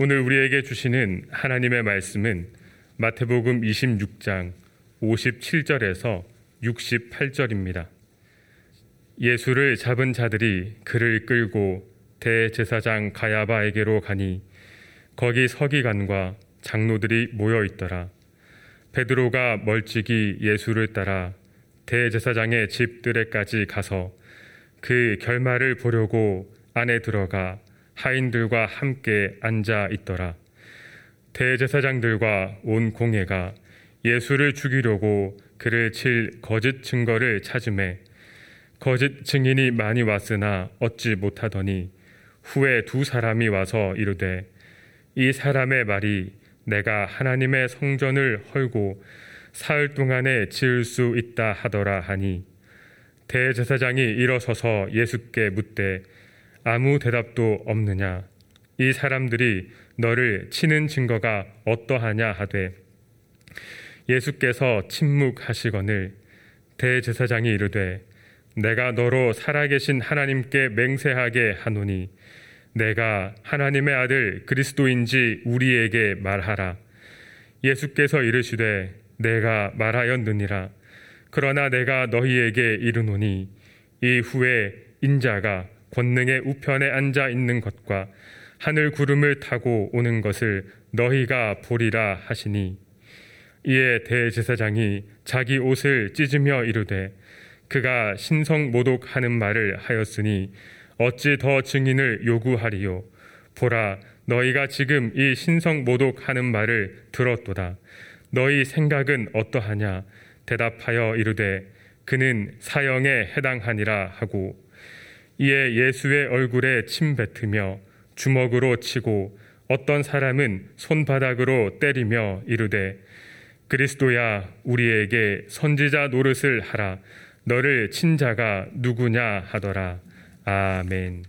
오늘 우리에게 주시는 하나님의 말씀은 마태복음 26장 57절에서 68절입니다. 예수를 잡은 자들이 그를 끌고 대제사장 가야바에게로 가니 거기 서기관과 장로들이 모여 있더라. 베드로가 멀찍이 예수를 따라 대제사장의 집들에까지 가서 그 결말을 보려고 안에 들어가 하인들과 함께 앉아 있더라. 대제사장들과 온 공회가 예수를 죽이려고 그를 칠 거짓 증거를 찾음에 거짓 증인이 많이 왔으나 얻지 못하더니 후에 두 사람이 와서 이르되 이 사람의 말이 내가 하나님의 성전을 헐고 사흘 동안에 지을 수 있다 하더라 하니 대제사장이 일어서서 예수께 묻되 아무 대답도 없느냐 이 사람들이 너를 치는 증거가 어떠하냐 하되 예수께서 침묵하시거늘 대제사장이 이르되 내가 너로 살아계신 하나님께 맹세하게 하노니 내가 하나님의 아들 그리스도인지 우리에게 말하라. 예수께서 이르시되 내가 말하였느니라. 그러나 내가 너희에게 이르노니 이후에 인자가 권능의 우편에 앉아 있는 것과 하늘 구름을 타고 오는 것을 너희가 보리라 하시니 이에 대제사장이 자기 옷을 찢으며 이르되 그가 신성 모독하는 말을 하였으니 어찌 더 증인을 요구하리요? 보라 너희가 지금 이 신성 모독하는 말을 들었도다. 너희 생각은 어떠하냐? 대답하여 이르되 그는 사형에 해당하니라 하고 이에 예수의 얼굴에 침 뱉으며 주먹으로 치고 어떤 사람은 손바닥으로 때리며 이르되 그리스도야 우리에게 선지자 노릇을 하라 너를 친 자가 누구냐 하더라 아멘.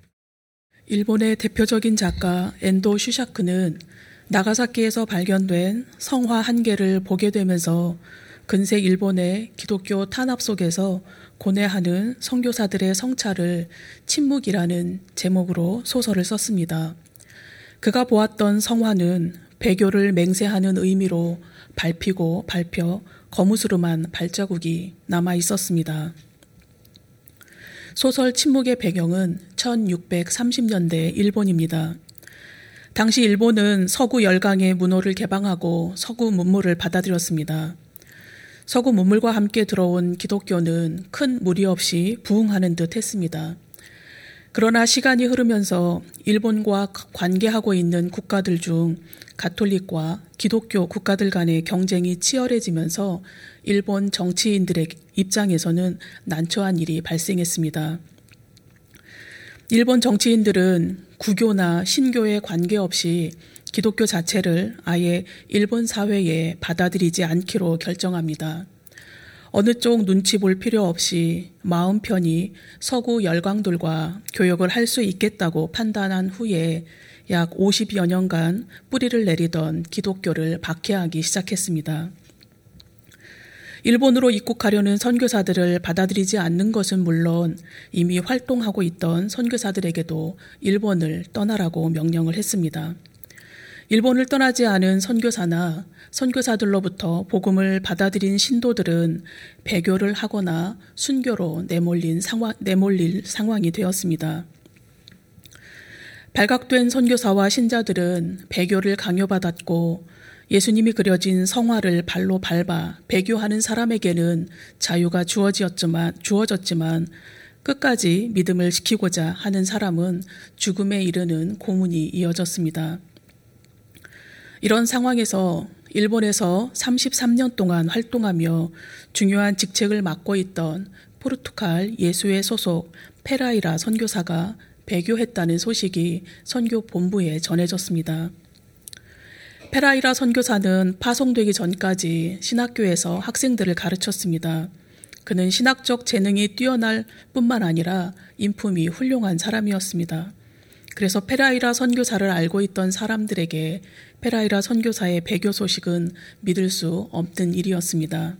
일본의 대표적인 작가 엔도 슈샤크는 나가사키에서 발견된 성화 한 개를 보게 되면서 근세 일본의 기독교 탄압 속에서 고뇌하는 선교사들의 성찰을 침묵이라는 제목으로 소설을 썼습니다. 그가 보았던 성화는 배교를 맹세하는 의미로 밟히고 밟혀 거무스름한 발자국이 남아 있었습니다. 소설 침묵의 배경은 1630년대 일본입니다. 당시 일본은 서구 열강의 문호를 개방하고 서구 문물을 받아들였습니다. 서구 문물과 함께 들어온 기독교는 큰 무리 없이 부흥하는 듯 했습니다. 그러나 시간이 흐르면서 일본과 관계하고 있는 국가들 중 가톨릭과 기독교 국가들 간의 경쟁이 치열해지면서 일본 정치인들의 입장에서는 난처한 일이 발생했습니다. 일본 정치인들은 구교나 신교에 관계없이 기독교 자체를 아예 일본 사회에 받아들이지 않기로 결정합니다. 어느 쪽 눈치 볼 필요 없이 마음 편히 서구 열강들과 교역을 할 수 있겠다고 판단한 후에 약 50여 년간 뿌리를 내리던 기독교를 박해하기 시작했습니다. 일본으로 입국하려는 선교사들을 받아들이지 않는 것은 물론 이미 활동하고 있던 선교사들에게도 일본을 떠나라고 명령을 했습니다. 일본을 떠나지 않은 선교사나 선교사들로부터 복음을 받아들인 신도들은 배교를 하거나 순교로 내몰린 상황, 내몰릴 상황이 되었습니다. 발각된 선교사와 신자들은 배교를 강요받았고 예수님이 그려진 성화를 발로 밟아 배교하는 사람에게는 자유가 주어졌지만, 주어졌지만 끝까지 믿음을 지키고자 하는 사람은 죽음에 이르는 고문이 이어졌습니다. 이런 상황에서 일본에서 33년 동안 활동하며 중요한 직책을 맡고 있던 포르투갈 예수회 소속 페라이라 선교사가 배교했다는 소식이 선교 본부에 전해졌습니다. 페라이라 선교사는 파송되기 전까지 신학교에서 학생들을 가르쳤습니다. 그는 신학적 재능이 뛰어날 뿐만 아니라 인품이 훌륭한 사람이었습니다. 그래서 페라이라 선교사를 알고 있던 사람들에게 페라이라 선교사의 배교 소식은 믿을 수 없는 일이었습니다.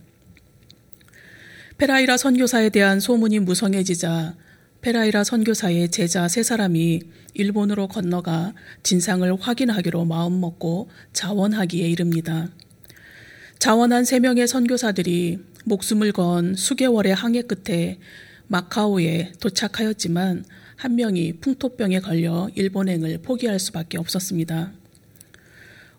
페라이라 선교사에 대한 소문이 무성해지자 페라이라 선교사의 제자 세 사람이 일본으로 건너가 진상을 확인하기로 마음먹고 자원하기에 이릅니다. 자원한 세 명의 선교사들이 목숨을 건 수개월의 항해 끝에 마카오에 도착하였지만 한 명이 풍토병에 걸려 일본행을 포기할 수밖에 없었습니다.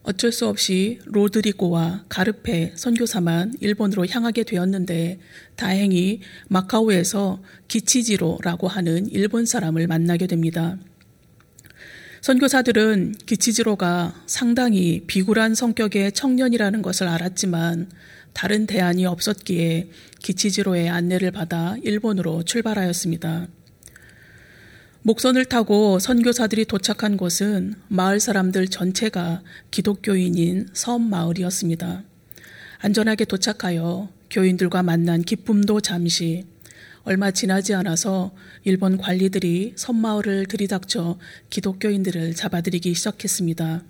어쩔 수 없이 로드리고와 가르페 선교사만 일본으로 향하게 되었는데 다행히 마카오에서 기치지로라고 하는 일본 사람을 만나게 됩니다. 선교사들은 기치지로가 상당히 비굴한 성격의 청년이라는 것을 알았지만 다른 대안이 없었기에 기치지로의 안내를 받아 일본으로 출발하였습니다. 목선을 타고 선교사들이 도착한 곳은 마을 사람들 전체가 기독교인인 섬 마을이었습니다. 안전하게 도착하여 교인들과 만난 기쁨도 잠시 얼마 지나지 않아서 일본 관리들이 섬마을을 들이닥쳐 기독교인들을 잡아들이기 시작했습니다.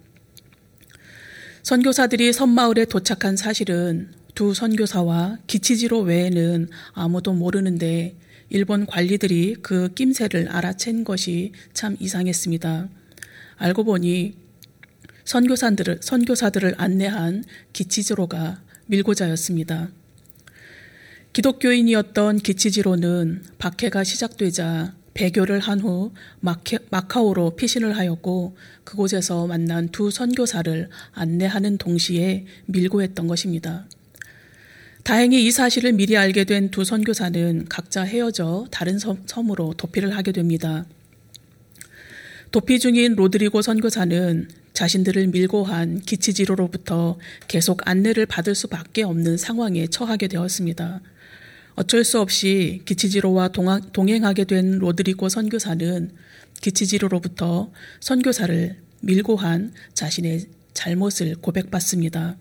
선교사들이 섬마을에 도착한 사실은 두 선교사와 기치지로 외에는 아무도 모르는데 일본 관리들이 그 낌새를 알아챈 것이 참 이상했습니다. 알고 보니 선교사들을, 선교사들을 안내한 기치지로가 밀고자였습니다. 기독교인이었던 기치지로는 박해가 시작되자 배교를 한 후 마카오로 피신을 하였고 그곳에서 만난 두 선교사를 안내하는 동시에 밀고 했던 것입니다. 다행히 이 사실을 미리 알게 된 두 선교사는 각자 헤어져 다른 섬으로 도피를 하게 됩니다. 도피 중인 로드리고 선교사는 자신들을 밀고 한 기치지로로부터 계속 안내를 받을 수밖에 없는 상황에 처하게 되었습니다. 어쩔 수 없이 기치지로와 동행하게 된 로드리고 선교사는 기치지로로부터 선교사를 밀고 한 자신의 잘못을 고백받습니다.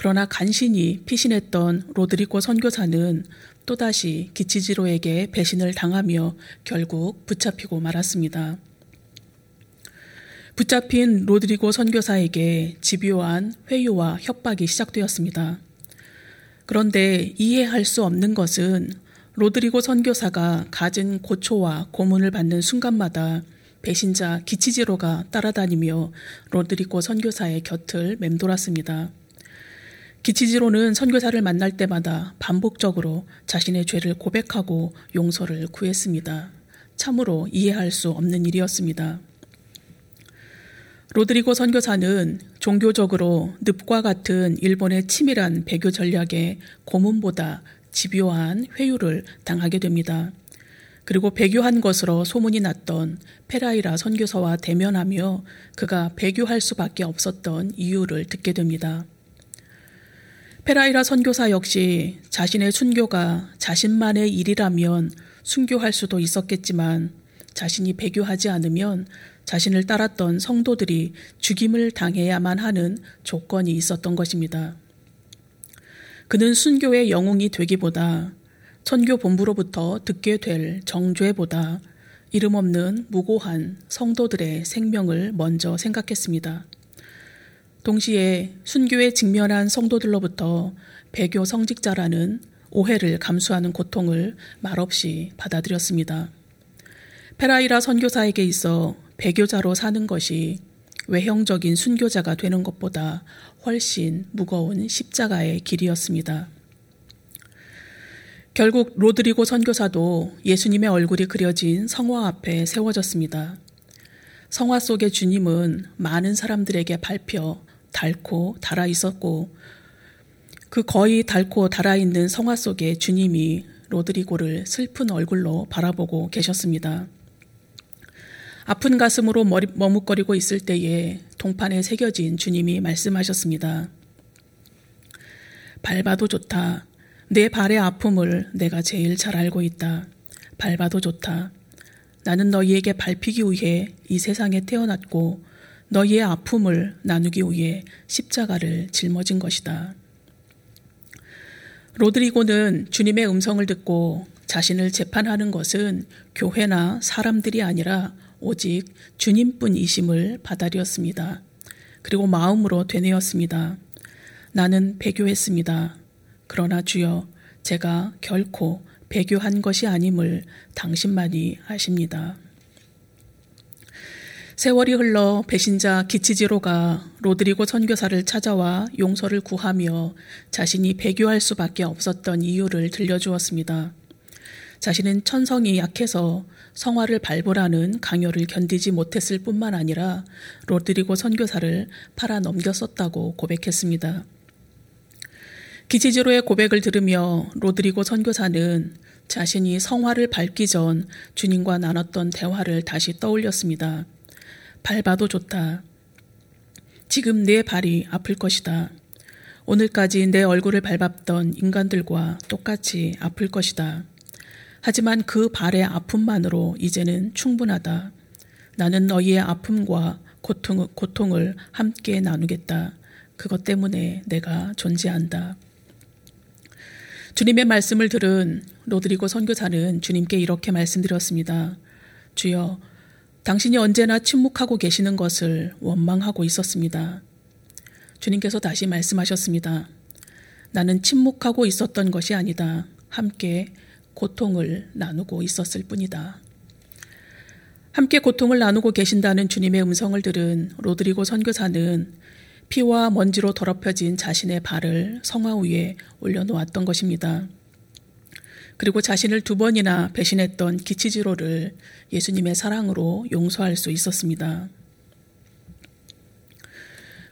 그러나 간신히 피신했던 로드리고 선교사는 또다시 기치지로에게 배신을 당하며 결국 붙잡히고 말았습니다. 붙잡힌 로드리고 선교사에게 집요한 회유와 협박이 시작되었습니다. 그런데 이해할 수 없는 것은 로드리고 선교사가 가진 고초와 고문을 받는 순간마다 배신자 기치지로가 따라다니며 로드리고 선교사의 곁을 맴돌았습니다. 기치지로는 선교사를 만날 때마다 반복적으로 자신의 죄를 고백하고 용서를 구했습니다. 참으로 이해할 수 없는 일이었습니다. 로드리고 선교사는 종교적으로 늪과 같은 일본의 치밀한 배교 전략에 고문보다 집요한 회유를 당하게 됩니다. 그리고 배교한 것으로 소문이 났던 페라이라 선교사와 대면하며 그가 배교할 수밖에 없었던 이유를 듣게 됩니다. 페라이라 선교사 역시 자신의 순교가 자신만의 일이라면 순교할 수도 있었겠지만 자신이 배교하지 않으면 자신을 따랐던 성도들이 죽임을 당해야만 하는 조건이 있었던 것입니다. 그는 순교의 영웅이 되기보다 선교 본부로부터 듣게 될 정죄보다 이름 없는 무고한 성도들의 생명을 먼저 생각했습니다. 동시에 순교에 직면한 성도들로부터 배교 성직자라는 오해를 감수하는 고통을 말없이 받아들였습니다. 페라이라 선교사에게 있어 배교자로 사는 것이 외형적인 순교자가 되는 것보다 훨씬 무거운 십자가의 길이었습니다. 결국 로드리고 선교사도 예수님의 얼굴이 그려진 성화 앞에 세워졌습니다. 성화 속의 주님은 많은 사람들에게 밟혀 닳고 달아 있었고 그 거의 닳고 달아 있는 성화 속에 주님이 로드리고를 슬픈 얼굴로 바라보고 계셨습니다. 아픈 가슴으로 머리, 머뭇거리고 있을 때에 동판에 새겨진 주님이 말씀하셨습니다. 밟아도 좋다. 내 발의 아픔을 내가 제일 잘 알고 있다. 밟아도 좋다. 나는 너희에게 밟히기 위해 이 세상에 태어났고 너희의 아픔을 나누기 위해 십자가를 짊어진 것이다. 로드리고는 주님의 음성을 듣고 자신을 재판하는 것은 교회나 사람들이 아니라 오직 주님뿐이심을 받아들였습니다. 그리고 마음으로 되뇌었습니다. 나는 배교했습니다. 그러나 주여, 제가 결코 배교한 것이 아님을 당신만이 아십니다. 세월이 흘러 배신자 기치지로가 로드리고 선교사를 찾아와 용서를 구하며 자신이 배교할 수밖에 없었던 이유를 들려주었습니다. 자신은 천성이 약해서 성화를 발굴하는 강요를 견디지 못했을 뿐만 아니라 로드리고 선교사를 팔아 넘겼었다고 고백했습니다. 기치지로의 고백을 들으며 로드리고 선교사는 자신이 성화를 밟기 전 주님과 나눴던 대화를 다시 떠올렸습니다. 밟아도 좋다. 지금 내 발이 아플 것이다. 오늘까지 내 얼굴을 밟았던 인간들과 똑같이 아플 것이다. 하지만 그 발의 아픔만으로 이제는 충분하다. 나는 너희의 아픔과 고통, 고통을 함께 나누겠다. 그것 때문에 내가 존재한다. 주님의 말씀을 들은 로드리고 선교사는 주님께 이렇게 말씀드렸습니다. 주여, 당신이 언제나 침묵하고 계시는 것을 원망하고 있었습니다. 주님께서 다시 말씀하셨습니다. 나는 침묵하고 있었던 것이 아니다. 함께 고통을 나누고 있었을 뿐이다. 함께 고통을 나누고 계신다는 주님의 음성을 들은 로드리고 선교사는 피와 먼지로 더럽혀진 자신의 발을 성화 위에 올려놓았던 것입니다. 그리고 자신을 두 번이나 배신했던 기치지로를 예수님의 사랑으로 용서할 수 있었습니다.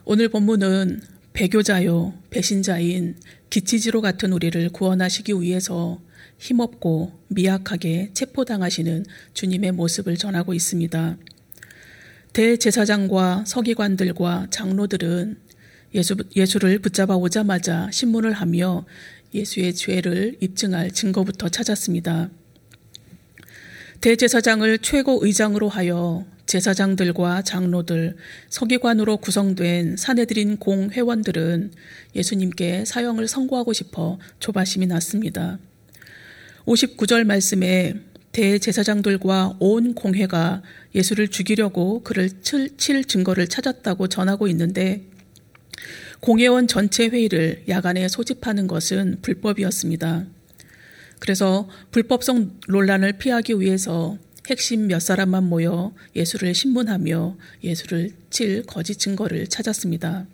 오늘 본문은 배교자요, 배신자인 기치지로 같은 우리를 구원하시기 위해서 힘없고 미약하게 체포당하시는 주님의 모습을 전하고 있습니다. 대제사장과 서기관들과 장로들은 예수, 예수를 붙잡아 오자마자 신문을 하며 예수의 죄를 입증할 증거부터 찾았습니다. 대제사장을 최고 의장으로 하여 제사장들과 장로들, 서기관으로 구성된 사내들인 공회원들은 예수님께 사형을 선고하고 싶어 조바심이 났습니다. 59절 말씀에 대제사장들과 온 공회가 예수를 죽이려고 그를 칠, 칠 증거를 찾았다고 전하고 있는데 공회원 전체 회의를 야간에 소집하는 것은 불법이었습니다. 그래서 불법성 논란을 피하기 위해서 핵심 몇 사람만 모여 예수를 신문하며 예수를 칠 거짓 증거를 찾았습니다.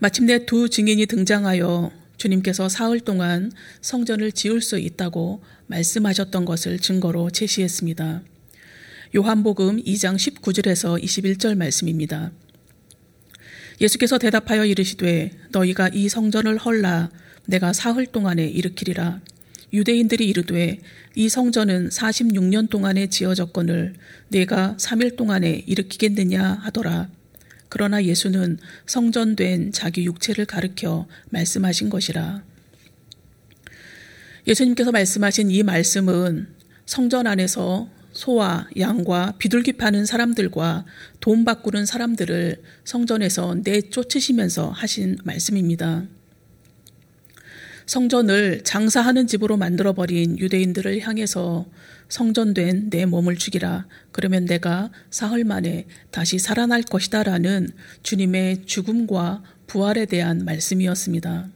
마침내 두 증인이 등장하여 주님께서 사흘 동안 성전을 지을 수 있다고 말씀하셨던 것을 증거로 제시했습니다. 요한복음 2장 19절에서 21절 말씀입니다. 예수께서 대답하여 이르시되 너희가 이 성전을 헐라 내가 사흘 동안에 일으키리라 유대인들이 이르되 이 성전은 46년 동안에 지어졌거늘 내가 3일 동안에 일으키겠느냐 하더라. 그러나 예수는 성전된 자기 육체를 가르켜 말씀하신 것이라. 예수님께서 말씀하신 이 말씀은 성전 안에서 소와 양과 비둘기 파는 사람들과 돈 바꾸는 사람들을 성전에서 내쫓으시면서 하신 말씀입니다. 성전을 장사하는 집으로 만들어버린 유대인들을 향해서 성전된 내 몸을 죽이라. 그러면 내가 사흘 만에 다시 살아날 것이다. 라는 주님의 죽음과 부활에 대한 말씀이었습니다.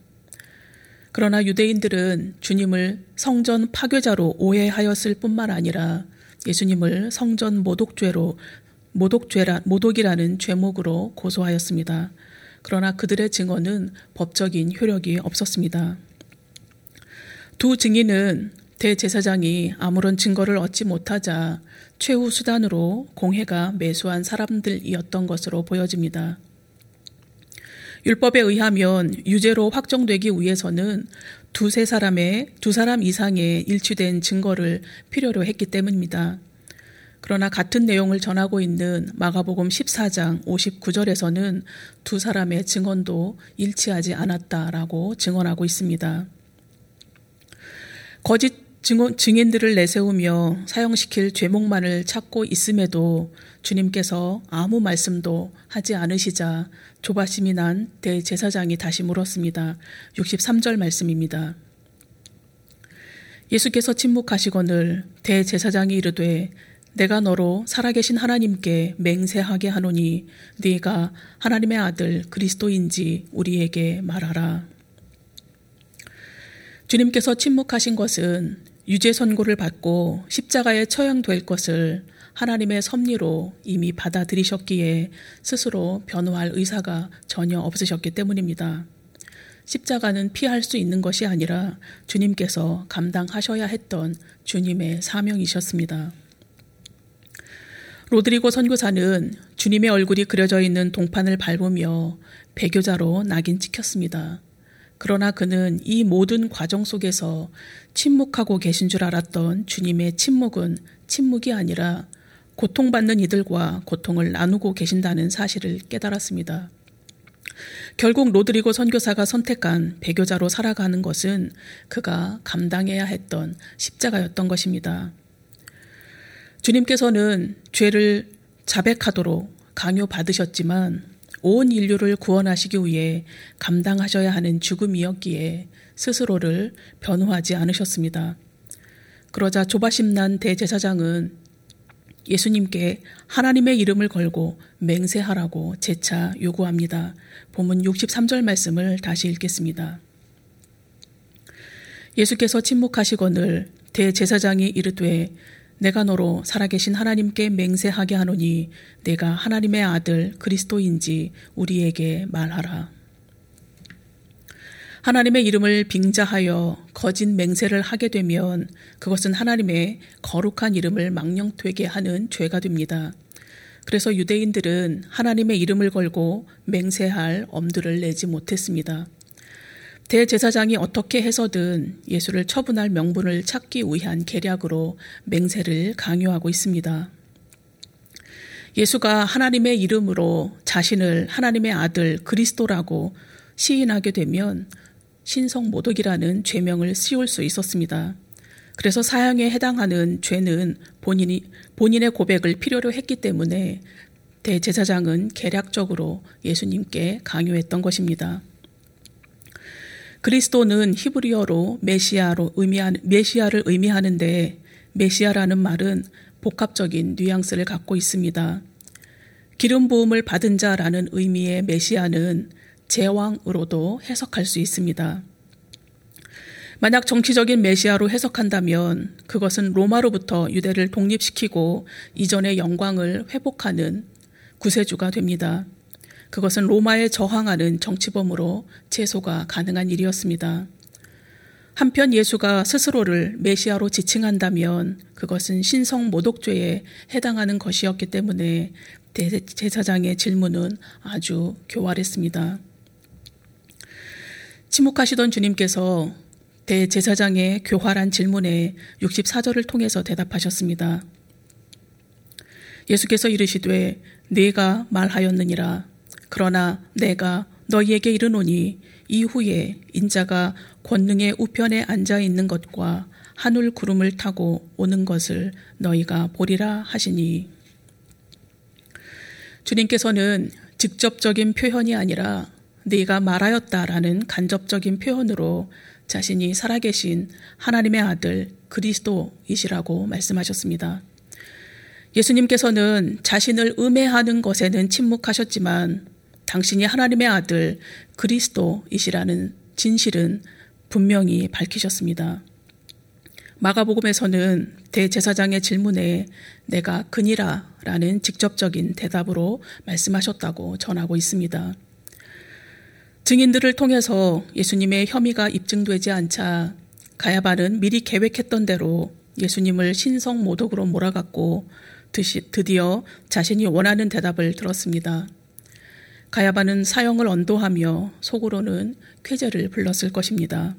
그러나 유대인들은 주님을 성전 파괴자로 오해하였을 뿐만 아니라 예수님을 성전 모독죄로 모독죄라 모독이라는 죄목으로 고소하였습니다. 그러나 그들의 증언은 법적인 효력이 없었습니다. 두 증인은 대제사장이 아무런 증거를 얻지 못하자 최후 수단으로 공회가 매수한 사람들이었던 것으로 보여집니다. 율법에 의하면 유죄로 확정되기 위해서는 두세 사람의 두 사람 이상의 일치된 증거를 필요로 했기 때문입니다. 그러나 같은 내용을 전하고 있는 마가복음 14장 59절에서는 두 사람의 증언도 일치하지 않았다라고 증언하고 있습니다. 거짓 증언, 증인들을 내세우며 사형시킬 죄목만을 찾고 있음에도 주님께서 아무 말씀도 하지 않으시자 조바심이 난 대제사장이 다시 물었습니다. 63절 말씀입니다. 예수께서 침묵하시거늘 대제사장이 이르되 내가 너로 살아계신 하나님께 맹세하게 하노니 네가 하나님의 아들 그리스도인지 우리에게 말하라. 주님께서 침묵하신 것은 유죄 선고를 받고 십자가에 처형될 것을 하나님의 섭리로 이미 받아들이셨기에 스스로 변호할 의사가 전혀 없으셨기 때문입니다. 십자가는 피할 수 있는 것이 아니라 주님께서 감당하셔야 했던 주님의 사명이셨습니다. 로드리고 선교사는 주님의 얼굴이 그려져 있는 동판을 밟으며 배교자로 낙인 찍혔습니다. 그러나 그는 이 모든 과정 속에서 침묵하고 계신 줄 알았던 주님의 침묵은 침묵이 아니라 고통받는 이들과 고통을 나누고 계신다는 사실을 깨달았습니다. 결국 로드리고 선교사가 선택한 배교자로 살아가는 것은 그가 감당해야 했던 십자가였던 것입니다. 주님께서는 죄를 자백하도록 강요받으셨지만 온 인류를 구원하시기 위해 감당하셔야 하는 죽음이었기에 스스로를 변호하지 않으셨습니다. 그러자 조바심 난 대제사장은 예수님께 하나님의 이름을 걸고 맹세하라고 재차 요구합니다. 본문 63절 말씀을 다시 읽겠습니다. 예수께서 침묵하시거늘 대제사장이 이르되 내가 너로 살아계신 하나님께 맹세하게 하노니 내가 하나님의 아들 그리스도인지 우리에게 말하라. 하나님의 이름을 빙자하여 거짓 맹세를 하게 되면 그것은 하나님의 거룩한 이름을 망령되게 하는 죄가 됩니다. 그래서 유대인들은 하나님의 이름을 걸고 맹세할 엄두를 내지 못했습니다. 대제사장이 어떻게 해서든 예수를 처분할 명분을 찾기 위한 계략으로 맹세를 강요하고 있습니다. 예수가 하나님의 이름으로 자신을 하나님의 아들 그리스도라고 시인하게 되면 신성 모독이라는 죄명을 씌울 수 있었습니다. 그래서 사형에 해당하는 죄는 본인이 본인의 고백을 필요로 했기 때문에 대제사장은 계략적으로 예수님께 강요했던 것입니다. 그리스도는 히브리어로 메시아로 의미하는 메시아를 의미하는데 메시아라는 말은 복합적인 뉘앙스를 갖고 있습니다. 기름 부음을 받은 자라는 의미의 메시아는 제왕으로도 해석할 수 있습니다. 만약 정치적인 메시아로 해석한다면 그것은 로마로부터 유대를 독립시키고 이전의 영광을 회복하는 구세주가 됩니다. 그것은 로마에 저항하는 정치범으로 제소가 가능한 일이었습니다. 한편 예수가 스스로를 메시아로 지칭한다면 그것은 신성 모독죄에 해당하는 것이었기 때문에 대제사장의 질문은 아주 교활했습니다. 침묵하시던 주님께서 대제사장의 교활한 질문에 64절을 통해서 대답하셨습니다. 예수께서 이르시되 네가 말하였느니라 그러나 내가 너희에게 이르노니 이후에 인자가 권능의 우편에 앉아 있는 것과 하늘 구름을 타고 오는 것을 너희가 보리라 하시니 주님께서는 직접적인 표현이 아니라 네가 말하였다라는 간접적인 표현으로 자신이 살아계신 하나님의 아들 그리스도이시라고 말씀하셨습니다. 예수님께서는 자신을 음해하는 것에는 침묵하셨지만 당신이 하나님의 아들 그리스도이시라는 진실은 분명히 밝히셨습니다. 마가복음에서는 대제사장의 질문에 내가 그니라 라는 직접적인 대답으로 말씀하셨다고 전하고 있습니다. 증인들을 통해서 예수님의 혐의가 입증되지 않자 가야바는 미리 계획했던 대로 예수님을 신성 모독으로 몰아갔고 드디어 자신이 원하는 대답을 들었습니다. 가야바는 사형을 언도하며 속으로는 쾌재를 불렀을 것입니다.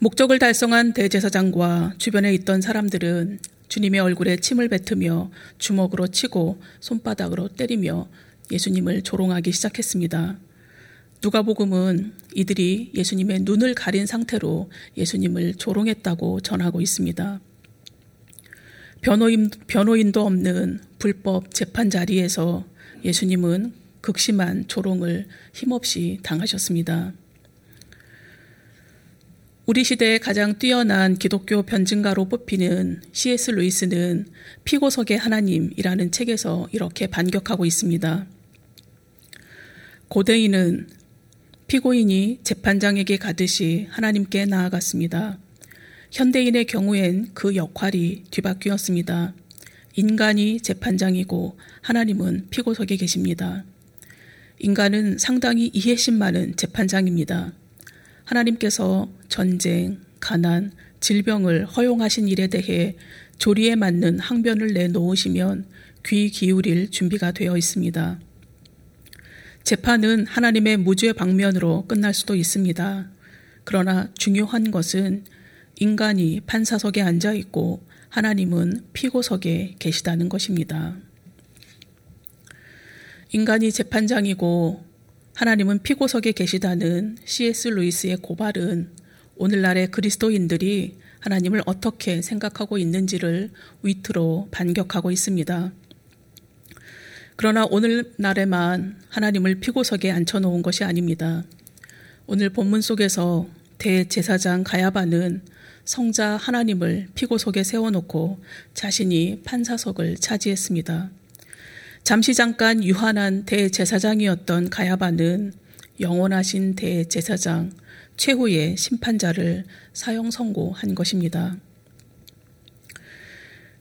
목적을 달성한 대제사장과 주변에 있던 사람들은 주님의 얼굴에 침을 뱉으며 주먹으로 치고 손바닥으로 때리며 예수님을 조롱하기 시작했습니다. 누가복음은 이들이 예수님의 눈을 가린 상태로 예수님을 조롱했다고 전하고 있습니다. 변호인, 변호인도 없는 불법 재판 자리에서 예수님은 극심한 조롱을 힘없이 당하셨습니다. 우리 시대의 가장 뛰어난 기독교 변증가로 뽑히는 C.S. 루이스는 피고석의 하나님이라는 책에서 이렇게 반격하고 있습니다. 고대인은 피고인이 재판장에게 가듯이 하나님께 나아갔습니다. 현대인의 경우엔 그 역할이 뒤바뀌었습니다. 인간이 재판장이고 하나님은 피고석에 계십니다. 인간은 상당히 이해심 많은 재판장입니다. 하나님께서 전쟁, 가난, 질병을 허용하신 일에 대해 조리에 맞는 항변을 내놓으시면 귀 기울일 준비가 되어 있습니다. 재판은 하나님의 무죄 방면으로 끝날 수도 있습니다. 그러나 중요한 것은 인간이 판사석에 앉아 있고 하나님은 피고석에 계시다는 것입니다. 인간이 재판장이고 하나님은 피고석에 계시다는 C.S. 루이스의 고발은 오늘날의 그리스도인들이 하나님을 어떻게 생각하고 있는지를 위트로 반격하고 있습니다. 그러나 오늘날에만 하나님을 피고석에 앉혀놓은 것이 아닙니다. 오늘 본문 속에서 대제사장 가야바는 성자 하나님을 피고석에 세워놓고 자신이 판사석을 차지했습니다. 잠시 잠깐 유한한 대제사장이었던 가야바는 영원하신 대제사장, 최후의 심판자를 사형 선고한 것입니다.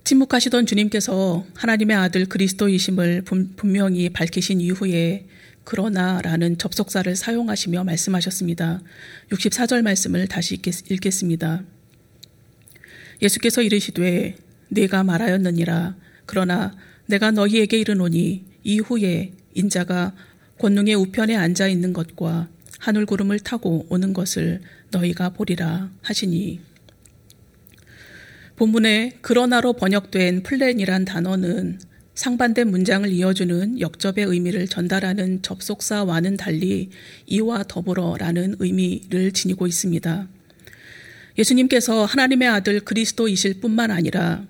침묵하시던 주님께서 하나님의 아들 그리스도이심을 분명히 밝히신 이후에 그러나 라는 접속사를 사용하시며 말씀하셨습니다. 64절 말씀을 다시 읽겠습니다. 예수께서 이르시되 내가 말하였느니라 그러나 내가 너희에게 이르노니 이후에 인자가 권능의 우편에 앉아 있는 것과 하늘 구름을 타고 오는 것을 너희가 보리라 하시니 본문에 그러나로 번역된 플랜이란 단어는 상반된 문장을 이어주는 역접의 의미를 전달하는 접속사와는 달리 이와 더불어라는 의미를 지니고 있습니다. 예수님께서 하나님의 아들 그리스도이실 뿐만 아니라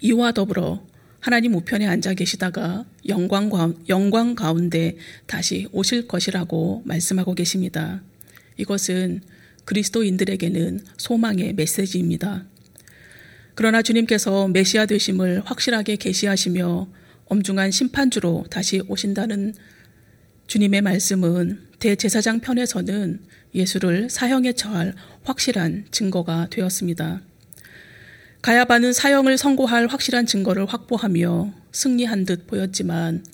이와 더불어 하나님 우편에 앉아 계시다가 영광, 영광 가운데 다시 오실 것이라고 말씀하고 계십니다. 이것은 그리스도인들에게는 소망의 메시지입니다. 그러나 주님께서 메시아 되심을 확실하게 계시하시며 엄중한 심판주로 다시 오신다는 주님의 말씀은 대제사장 편에서는 예수를 사형에 처할 확실한 증거가 되었습니다. 가야바는 사형을 선고할 확실한 증거를 확보하며 승리한 듯 보였지만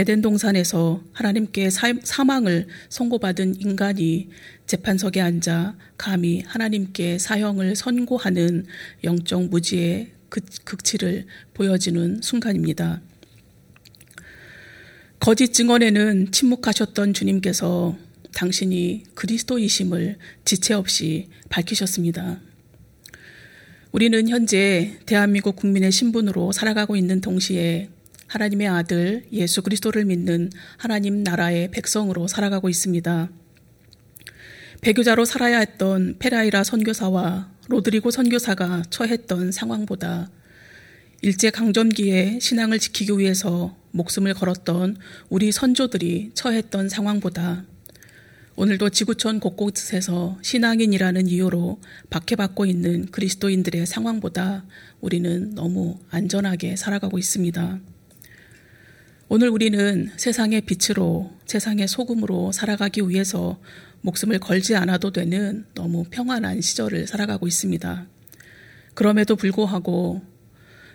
에덴 동산에서 하나님께 사망을 선고받은 인간이 재판석에 앉아 감히 하나님께 사형을 선고하는 영적 무지의 극치를 보여지는 순간입니다. 거짓 증언에는 침묵하셨던 주님께서 당신이 그리스도이심을 지체 없이 밝히셨습니다. 우리는 현재 대한민국 국민의 신분으로 살아가고 있는 동시에 하나님의 아들 예수 그리스도를 믿는 하나님 나라의 백성으로 살아가고 있습니다. 배교자로 살아야 했던 페라이라 선교사와 로드리고 선교사가 처했던 상황보다 일제 강점기에 신앙을 지키기 위해서 목숨을 걸었던 우리 선조들이 처했던 상황보다 오늘도 지구촌 곳곳에서 신앙인이라는 이유로 박해받고 있는 그리스도인들의 상황보다 우리는 너무 안전하게 살아가고 있습니다. 오늘 우리는 세상의 빛으로, 세상의 소금으로 살아가기 위해서 목숨을 걸지 않아도 되는 너무 평안한 시절을 살아가고 있습니다. 그럼에도 불구하고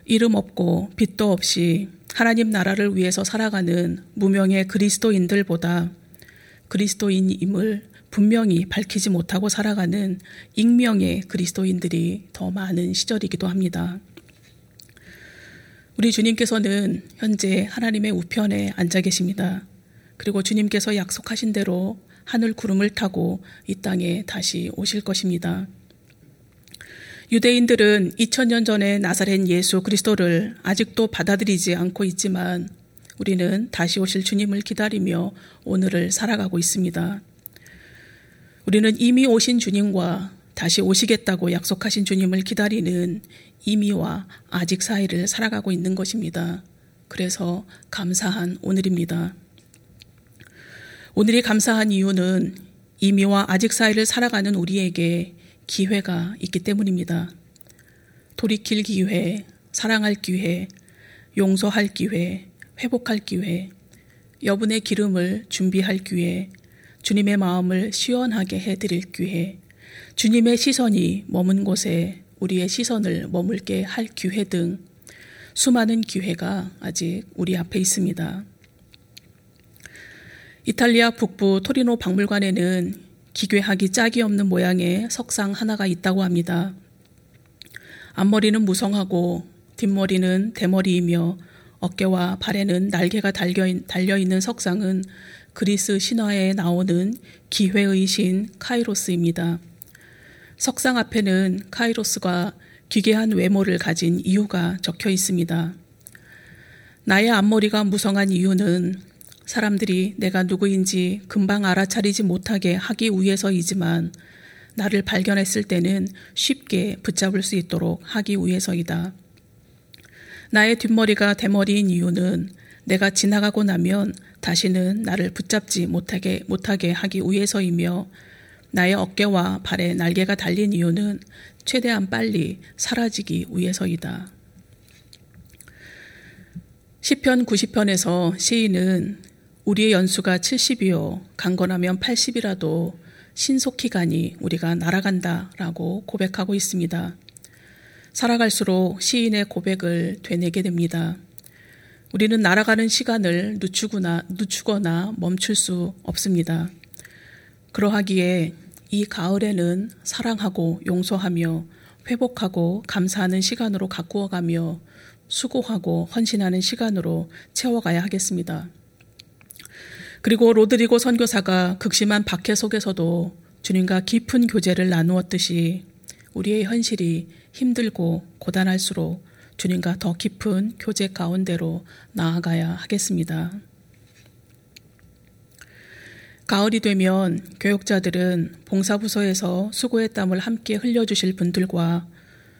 이름 없고 빛도 없이 하나님 나라를 위해서 살아가는 무명의 그리스도인들보다 그리스도인임을 분명히 밝히지 못하고 살아가는 익명의 그리스도인들이 더 많은 시절이기도 합니다. 우리 주님께서는 현재 하나님의 우편에 앉아 계십니다. 그리고 주님께서 약속하신 대로 하늘 구름을 타고 이 땅에 다시 오실 것입니다. 유대인들은 2000년 전에 나사렛 예수 그리스도를 아직도 받아들이지 않고 있지만 우리는 다시 오실 주님을 기다리며 오늘을 살아가고 있습니다. 우리는 이미 오신 주님과 다시 오시겠다고 약속하신 주님을 기다리는 이미와 아직 사이를 살아가고 있는 것입니다. 그래서 감사한 오늘입니다. 오늘이 감사한 이유는 이미와 아직 사이를 살아가는 우리에게 기회가 있기 때문입니다. 돌이킬 기회, 사랑할 기회, 용서할 기회, 회복할 기회, 여분의 기름을 준비할 기회, 주님의 마음을 시원하게 해드릴 기회, 주님의 시선이 머문 곳에 우리의 시선을 머물게 할 기회 등 수많은 기회가 아직 우리 앞에 있습니다. 이탈리아 북부 토리노 박물관에는 기괴하기 짝이 없는 모양의 석상 하나가 있다고 합니다. 앞머리는 무성하고 뒷머리는 대머리이며 어깨와 발에는 날개가 달려 있는 석상은 그리스 신화에 나오는 기회의 신 카이로스입니다. 석상 앞에는 카이로스가 기괴한 외모를 가진 이유가 적혀 있습니다. 나의 앞머리가 무성한 이유는 사람들이 내가 누구인지 금방 알아차리지 못하게 하기 위해서이지만 나를 발견했을 때는 쉽게 붙잡을 수 있도록 하기 위해서이다. 나의 뒷머리가 대머리인 이유는 내가 지나가고 나면 다시는 나를 붙잡지 못하게, 못하게 하기 위해서이며 나의 어깨와 발에 날개가 달린 이유는 최대한 빨리 사라지기 위해서이다. 시편 90편에서 시인은 우리의 연수가 70이요 강건하면 80이라도 신속히 가니 우리가 날아간다 라고 고백하고 있습니다. 살아갈수록 시인의 고백을 되뇌게 됩니다. 우리는 날아가는 시간을 늦추거나, 늦추거나 멈출 수 없습니다. 그러하기에 이 가을에는 사랑하고 용서하며 회복하고 감사하는 시간으로 가꾸어가며 수고하고 헌신하는 시간으로 채워가야 하겠습니다. 그리고 로드리고 선교사가 극심한 박해 속에서도 주님과 깊은 교제를 나누었듯이 우리의 현실이 힘들고 고단할수록 주님과 더 깊은 교제 가운데로 나아가야 하겠습니다. 가을이 되면 교육자들은 봉사부서에서 수고의 땀을 함께 흘려주실 분들과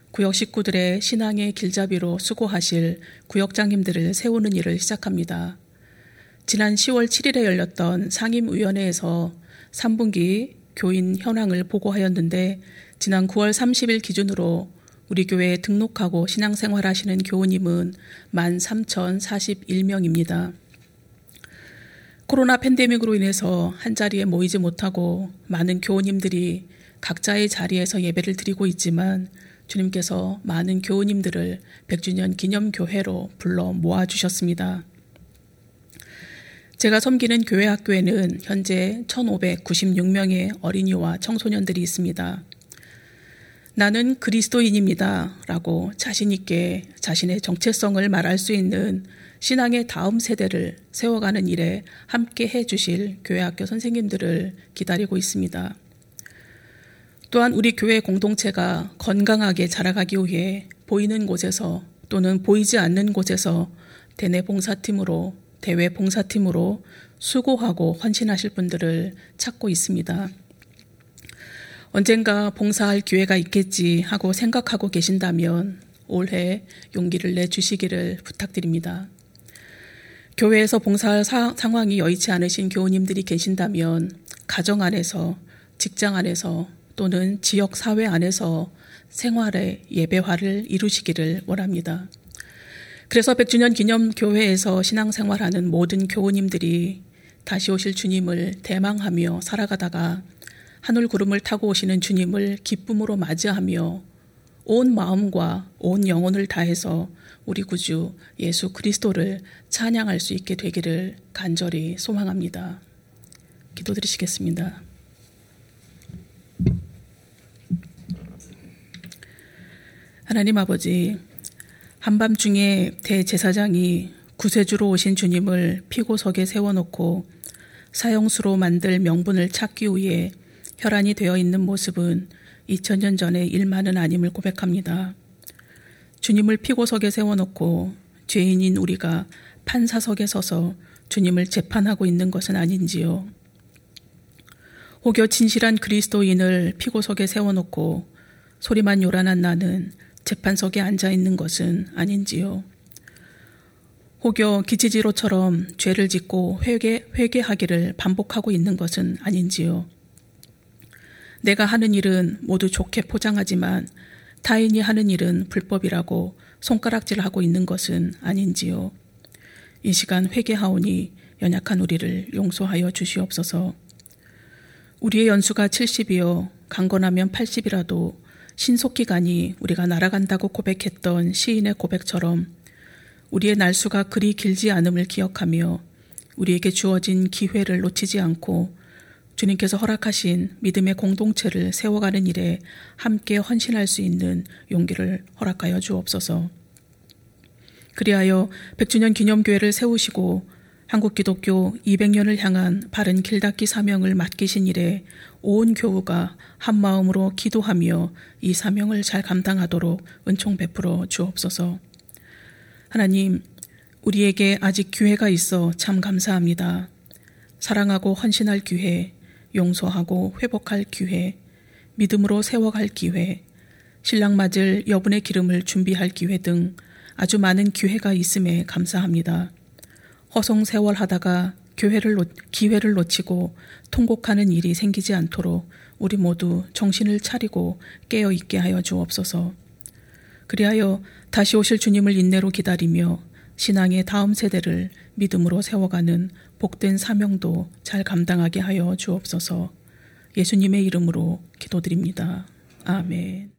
구역 식구들의 신앙의 길잡이로 수고하실 구역장님들을 세우는 일을 시작합니다. 지난 10월 7일에 열렸던 상임위원회에서 3분기 교인 현황을 보고하였는데 지난 9월 30일 기준으로 우리 교회에 등록하고 신앙생활 하시는 교우님은 13,041명입니다. 코로나 팬데믹으로 인해서 한자리에 모이지 못하고 많은 교우님들이 각자의 자리에서 예배를 드리고 있지만 주님께서 많은 교우님들을 100주년 기념교회로 불러 모아주셨습니다. 제가 섬기는 교회 학교에는 현재 1,596명의 어린이와 청소년들이 있습니다. 나는 그리스도인입니다. 라고 자신있게 자신의 정체성을 말할 수 있는 신앙의 다음 세대를 세워가는 일에 함께 해 주실 교회학교 선생님들을 기다리고 있습니다. 또한 우리 교회 공동체가 건강하게 자라가기 위해 보이는 곳에서 또는 보이지 않는 곳에서 대내 봉사팀으로 대외 봉사팀으로 수고하고 헌신하실 분들을 찾고 있습니다. 언젠가 봉사할 기회가 있겠지 하고 생각하고 계신다면 올해 용기를 내 주시기를 부탁드립니다. 교회에서 봉사할 사, 상황이 여의치 않으신 교우님들이 계신다면 가정 안에서, 직장 안에서 또는 지역 사회 안에서 생활의 예배화를 이루시기를 원합니다. 그래서 100주년 기념 교회에서 신앙생활하는 모든 교우님들이 다시 오실 주님을 대망하며 살아가다가 하늘 구름을 타고 오시는 주님을 기쁨으로 맞이하며 온 마음과 온 영혼을 다해서 우리 구주 예수 그리스도를 찬양할 수 있게 되기를 간절히 소망합니다. 기도드리시겠습니다. 하나님 아버지, 한밤중에 대제사장이 구세주로 오신 주님을 피고석에 세워놓고 사형수로 만들 명분을 찾기 위해 혈안이 되어 있는 모습은 2000년 전의 일만은 아님을 고백합니다. 주님을 피고석에 세워놓고 죄인인 우리가 판사석에 서서 주님을 재판하고 있는 것은 아닌지요. 혹여 진실한 그리스도인을 피고석에 세워놓고 소리만 요란한 나는 재판석에 앉아 있는 것은 아닌지요. 혹여 기치지로처럼 죄를 짓고 회개, 회개하기를 반복하고 있는 것은 아닌지요. 내가 하는 일은 모두 좋게 포장하지만 타인이 하는 일은 불법이라고 손가락질하고 있는 것은 아닌지요. 이 시간 회개하오니 연약한 우리를 용서하여 주시옵소서. 우리의 연수가 70이요 강건하면 80이라도 신속히 가니 우리가 날아간다고 고백했던 시인의 고백처럼 우리의 날수가 그리 길지 않음을 기억하며 우리에게 주어진 기회를 놓치지 않고 주님께서 허락하신 믿음의 공동체를 세워가는 일에 함께 헌신할 수 있는 용기를 허락하여 주옵소서. 그리하여 100주년 기념교회를 세우시고 한국 기독교 200년을 향한 바른 길 닦기 사명을 맡기신 일에 온 교우가 한 마음으로 기도하며 이 사명을 잘 감당하도록 은총 베풀어 주옵소서. 하나님, 우리에게 아직 기회가 있어 참 감사합니다. 사랑하고 헌신할 기회, 용서하고 회복할 기회, 믿음으로 세워갈 기회, 신랑 맞을 여분의 기름을 준비할 기회 등 아주 많은 기회가 있음에 감사합니다. 허송세월 하다가 교회를 놓, 기회를 놓치고 통곡하는 일이 생기지 않도록 우리 모두 정신을 차리고 깨어 있게 하여 주옵소서. 그리하여 다시 오실 주님을 인내로 기다리며 신앙의 다음 세대를 믿음으로 세워가는 복된 사명도 잘 감당하게 하여 주옵소서. 예수님의 이름으로 기도드립니다. 아멘.